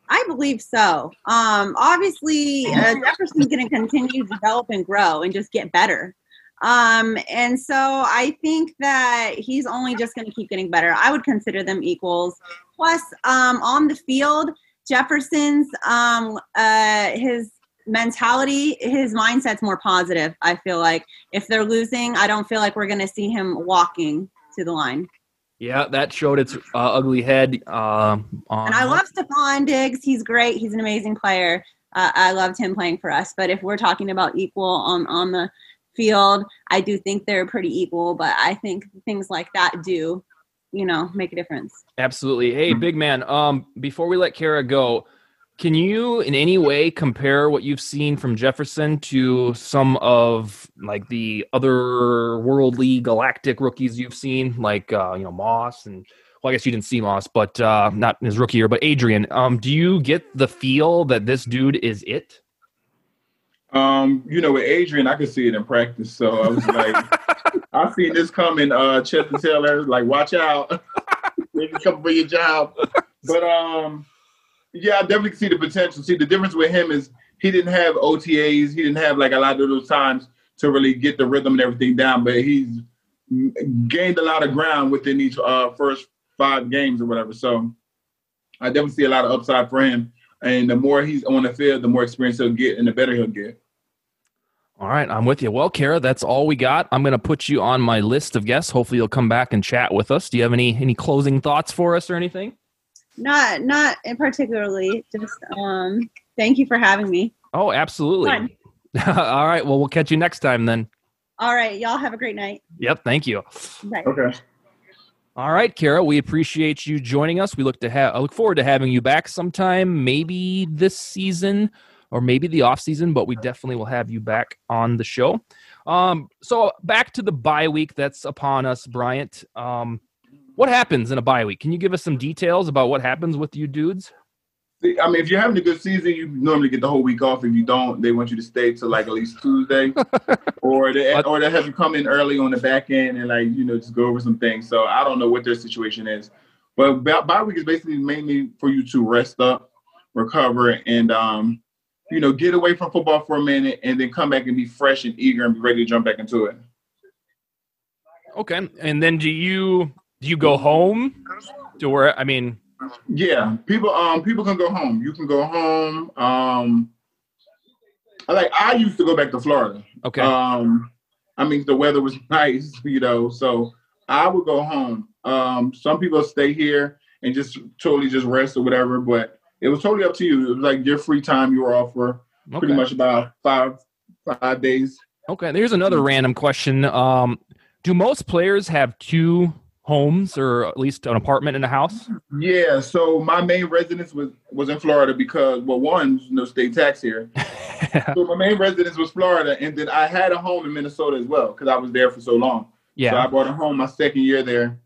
I believe so. Um, obviously, uh, Jefferson's going to continue to develop and grow and just get better. Um, and so I think that he's only just going to keep getting better. I would consider them equals. Plus, um, on the field, Jefferson's um, uh, his mentality, his mindset's more positive. I feel like if they're losing, I don't feel like we're going to see him walking to the line. Yeah, that showed its uh, ugly head. Um, on- And I love Stefon Diggs. He's great. He's an amazing player. Uh, I loved him playing for us. But if we're talking about equal on on the field, I do think they're pretty equal. But I think things like that do, you know, make a difference. Absolutely. Hey, big man. Um, before we let Kara go, can you in any way compare what you've seen from Jefferson to some of like the other worldly galactic rookies you've seen, like uh, you know Moss and well, I guess you didn't see Moss, but uh, not his rookie year, but Adrian. Um, do you get the feel that this dude is it? Um, you know, with Adrian, I could see it in practice. So I was like, I seen this coming, uh Chester Taylor, like watch out. Can come for your job. But um yeah, I definitely see the potential. See the difference with him is he didn't have OTAs, he didn't have like a lot of those times to really get the rhythm and everything down, but he's gained a lot of ground within each uh first five games or whatever. So I definitely see a lot of upside for him. And the more he's on the field, the more experience he'll get and the better he'll get. All right, I'm with you. Well, Kara, that's all we got. I'm going to put you on my list of guests. Hopefully, you'll come back and chat with us. Do you have any any closing thoughts for us or anything? Not not in particularly. Just um, thank you for having me. Oh, absolutely. All right. Well, we'll catch you next time then. All right, y'all have a great night. Yep. Thank you. Bye. Okay. All right, Kara. We appreciate you joining us. We look to have. I look forward to having you back sometime, maybe this season or maybe the off season, but we definitely will have you back on the show. Um, so back to the bye week that's upon us, Bryant. Um, what happens in a bye week? Can you give us some details about what happens with you dudes? I mean, if you're having a good season, you normally get the whole week off. If you don't, they want you to stay till like at least Tuesday, or they or they have you come in early on the back end and like you know just go over some things. So I don't know what their situation is, but bye bye week is basically mainly for you to rest up, recover, and um, you know get away from football for a minute, and then come back and be fresh and eager and be ready to jump back into it. Okay. And then do you do you go home to where? I mean, Yeah, people um people can go home. You can go home. Um, I like I used to go back to Florida. okay. Um, I mean, the weather was nice, you know, so I would go home. Um, some people stay here and just totally just rest or whatever, but it was totally up to you. It was like your free time you were off for pretty much about five five days. Okay, here's another random question. Um, do most players have two homes or at least an apartment in a house? Yeah, so my main residence was was in Florida because well, one, no state tax here. so my main residence was Florida, and then I had a home in Minnesota as well because I was there for so long. Yeah. So I bought a home my second year there.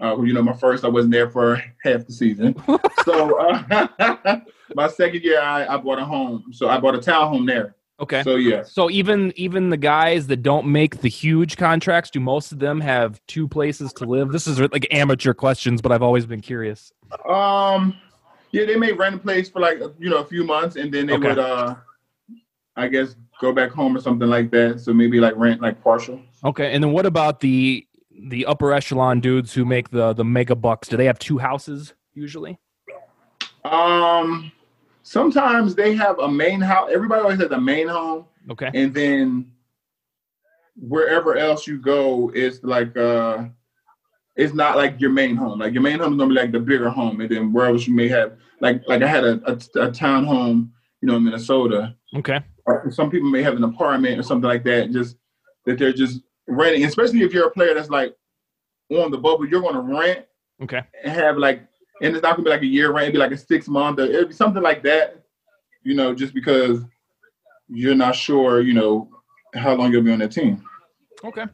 Uh, well, you know, my first I wasn't there for half the season. so uh, my second year I, I bought a home. So I bought a town home there. Okay. So yeah. So even even the guys that don't make the huge contracts, do most of them have two places to live? This is like amateur questions, but I've always been curious. Um, yeah, they may rent a place for like you know a few months, and then they Okay. would, uh, I guess, go back home or something like that. So maybe like rent like partial. Okay, and then what about the the upper echelon dudes who make the the mega bucks? Do they have two houses usually? Um, sometimes they have a main house. Everybody always has a main home, Okay. and then wherever else you go is like uh, it's not like your main home. Like your main home is gonna be like the bigger home, and then where else you may have like like I had a a, a town home, you know, in Minnesota. Okay. or some people may have an apartment or something like that, just that they're just renting. Especially if you're a player that's like on the bubble, you're going to rent Okay. and have like, and it's not to be like a year rent, it'd be like a six month, or it'd be something like that. You know, just because you're not sure, you know, how long you'll be on that team. Okay.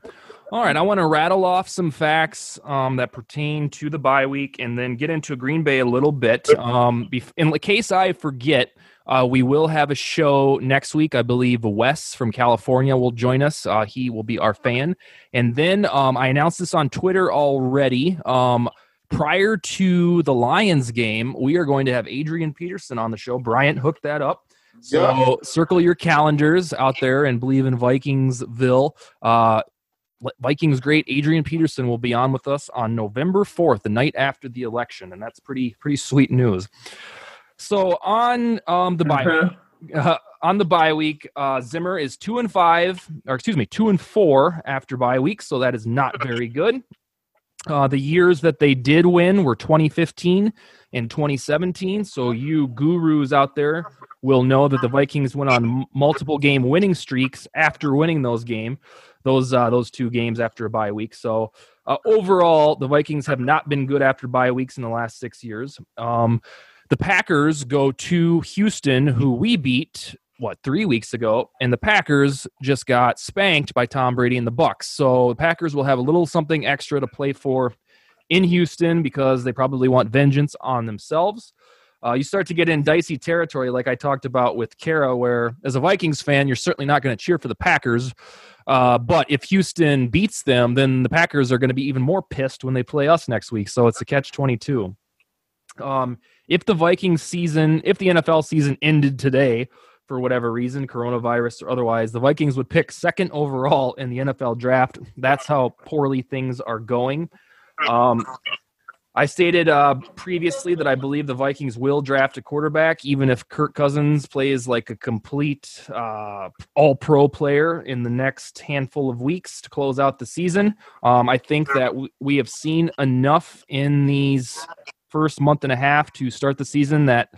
All right. I want to rattle off some facts um, that pertain to the bye week and then get into Green Bay a little bit. Um, in the case I forget, uh, we will have a show next week. I believe Wes from California will join us. Uh, he will be our fan. And then um, I announced this on Twitter already. Um, prior to the Lions game, we are going to have Adrian Peterson on the show. Bryant hooked that up. So circle your calendars out there and believe in Vikingsville. Uh, Vikings great Adrian Peterson will be on with us on November 4th, the night after the election, and that's pretty pretty sweet news. So on um, the bye uh, on the bye week, uh, Zimmer is two and five, or excuse me, two and four after bye week, so that is not very good. Uh, the years that they did win were 2015 and 2017. So you gurus out there will know that the Vikings went on multiple game winning streaks after winning those game, those uh, those two games after a bye week. So uh, overall, the Vikings have not been good after bye weeks in the last six years. Um, the Packers go to Houston, who we beat what three weeks ago, and the Packers just got spanked by Tom Brady and the Bucs. So the Packers will have a little something extra to play for in Houston because they probably want vengeance on themselves. Uh, you start to get in dicey territory, like I talked about with Kara, where as a Vikings fan, you're certainly not going to cheer for the Packers. Uh, but if Houston beats them, then the Packers are going to be even more pissed when they play us next week. So it's a catch 22. Um, if the Vikings season, if the NFL season ended today for whatever reason, coronavirus or otherwise, the Vikings would pick second overall in the NFL draft. That's how poorly things are going. Um, I stated uh, previously that I believe the Vikings will draft a quarterback, even if Kirk Cousins plays like a complete uh, all pro player in the next handful of weeks to close out the season. Um, I think that w- we have seen enough in these first month and a half to start the season that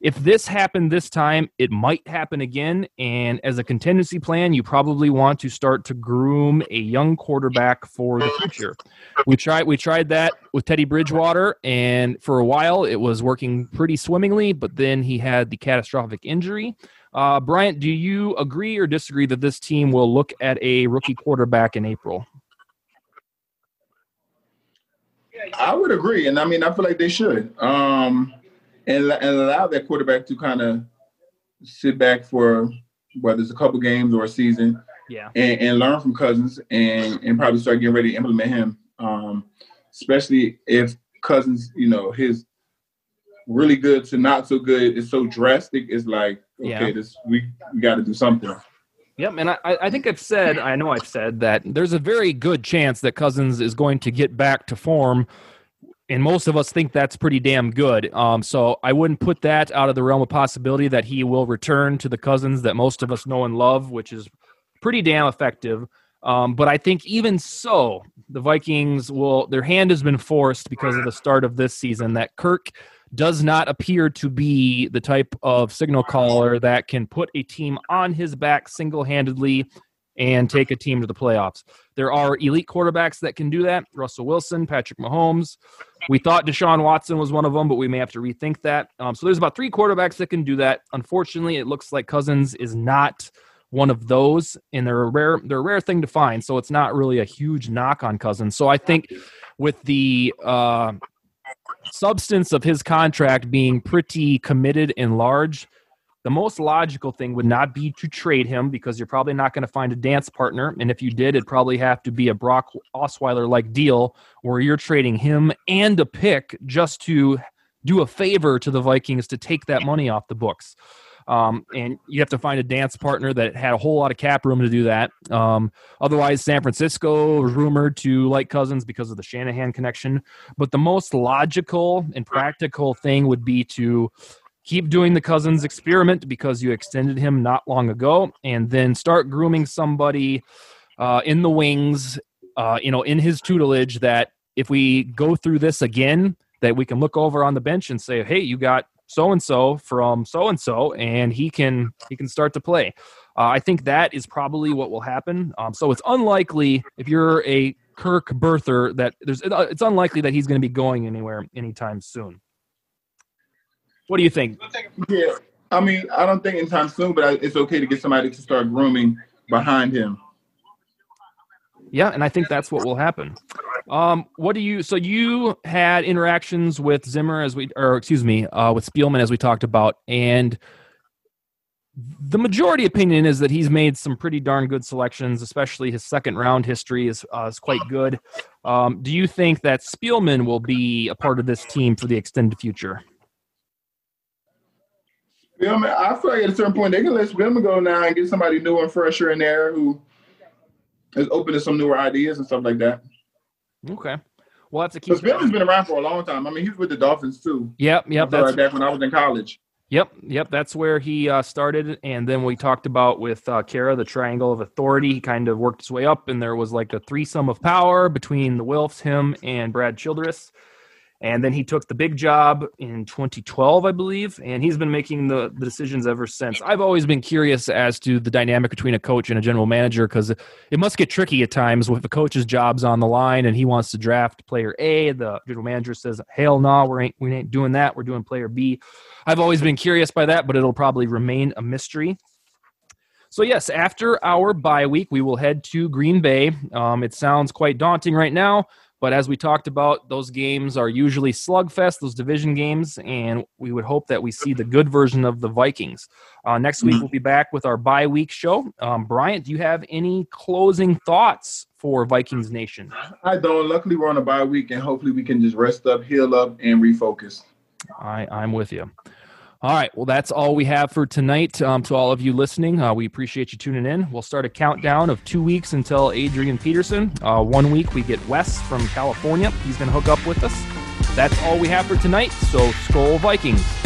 if this happened this time, it might happen again. And as a contingency plan, you probably want to start to groom a young quarterback for the future. We tried we tried that with Teddy Bridgewater, and for a while it was working pretty swimmingly, but then he had the catastrophic injury. Uh, Bryant, do you agree or disagree that this team will look at a rookie quarterback in April? I would agree, and I mean, I feel like they should, um, and, and allow that quarterback to kind of sit back for whether it's a couple games or a season, Yeah. and, and learn from Cousins, and and probably start getting ready to implement him, um, especially if Cousins, you know, his really good to not so good is so drastic. It's like, okay, Yeah. this we, we got to do something. Yep, and I, I think I've said, I know I've said that there's a very good chance that Cousins is going to get back to form, and most of us think that's pretty damn good. Um, so I wouldn't put that out of the realm of possibility that he will return to the Cousins that most of us know and love, which is pretty damn effective. Um, but I think even so, the Vikings will their hand has been forced because of the start of this season that Kirk does not appear to be the type of signal caller that can put a team on his back single-handedly and take a team to the playoffs. There are elite quarterbacks that can do that. Russell Wilson, Patrick Mahomes. We thought Deshaun Watson was one of them, but we may have to rethink that. Um, so there's about three quarterbacks that can do that. Unfortunately, it looks like Cousins is not one of those, and they're a rare they're a rare thing to find. So it's not really a huge knock on Cousins. So I think with the uh, substance of his contract being pretty committed and large, the most logical thing would not be to trade him because you're probably not going to find a dance partner. And if you did, it'd probably have to be a Brock Osweiler like deal where you're trading him and a pick just to do a favor to the Vikings to take that money off the books. Um, and you have to find a dance partner that had a whole lot of cap room to do that. Um, otherwise, San Francisco was rumored to like Cousins because of the Shanahan connection. But the most logical and practical thing would be to keep doing the Cousins experiment because you extended him not long ago, and then start grooming somebody uh, in the wings, uh, you know, in his tutelage. That if we go through this again, that we can look over on the bench and say, "Hey, you got so and so from so and so, and he can he can start to play." Uh, I think that is probably what will happen. Um, so it's unlikely if you're a Kirk Berther that there's it's unlikely that he's going to be going anywhere anytime soon. What do you think? Yeah, I mean, I don't think anytime soon, but it's okay to get somebody to start grooming behind him. Yeah, and I think that's what will happen. Um, what do you? So you had interactions with Zimmer as we, or excuse me, uh, with Spielman as we talked about, and the majority opinion is that he's made some pretty darn good selections, especially his second round history is uh, is quite good. Um, do you think that Spielman will be a part of this team for the extended future? Spielman, I feel like at a certain point they can let Spielman go now and get somebody new and fresher in there who is open to some newer ideas and stuff like that. Okay. Well, that's a key. Spielman's been around for a long time. I mean, he was with the Dolphins too. Yep, yep. That's like that when I was in college. Yep, yep. That's where he uh, started, and then we talked about with uh, Kara the triangle of authority. He kind of worked his way up, and there was like a threesome of power between the Wilfs, him, and Brad Childress. And then he took the big job in 2012, I believe, and he's been making the, the decisions ever since. I've always been curious as to the dynamic between a coach and a general manager because it must get tricky at times if a coach's job's on the line and he wants to draft player A. The general manager says, "Hell no, we ain't we ain't doing that. We're doing player B." I've always been curious by that, but it'll probably remain a mystery. So, yes, after our bye week, we will head to Green Bay. Um, it sounds quite daunting right now, but as we talked about, those games are usually slugfest, those division games, and we would hope that we see the good version of the Vikings. Uh, next week, we'll be back with our bye week show. Um, Bryant, do you have any closing thoughts for Vikings Nation? I don't. Luckily, we're on a bye week, and hopefully, we can just rest up, heal up, and refocus. I, I'm with you. All right. Well, that's all we have for tonight. Um, to all of you listening, uh, we appreciate you tuning in. We'll start a countdown of two weeks until Adrian Peterson. Uh, one week we get Wes from California. He's going to hook up with us. That's all we have for tonight. So, Skol Vikings.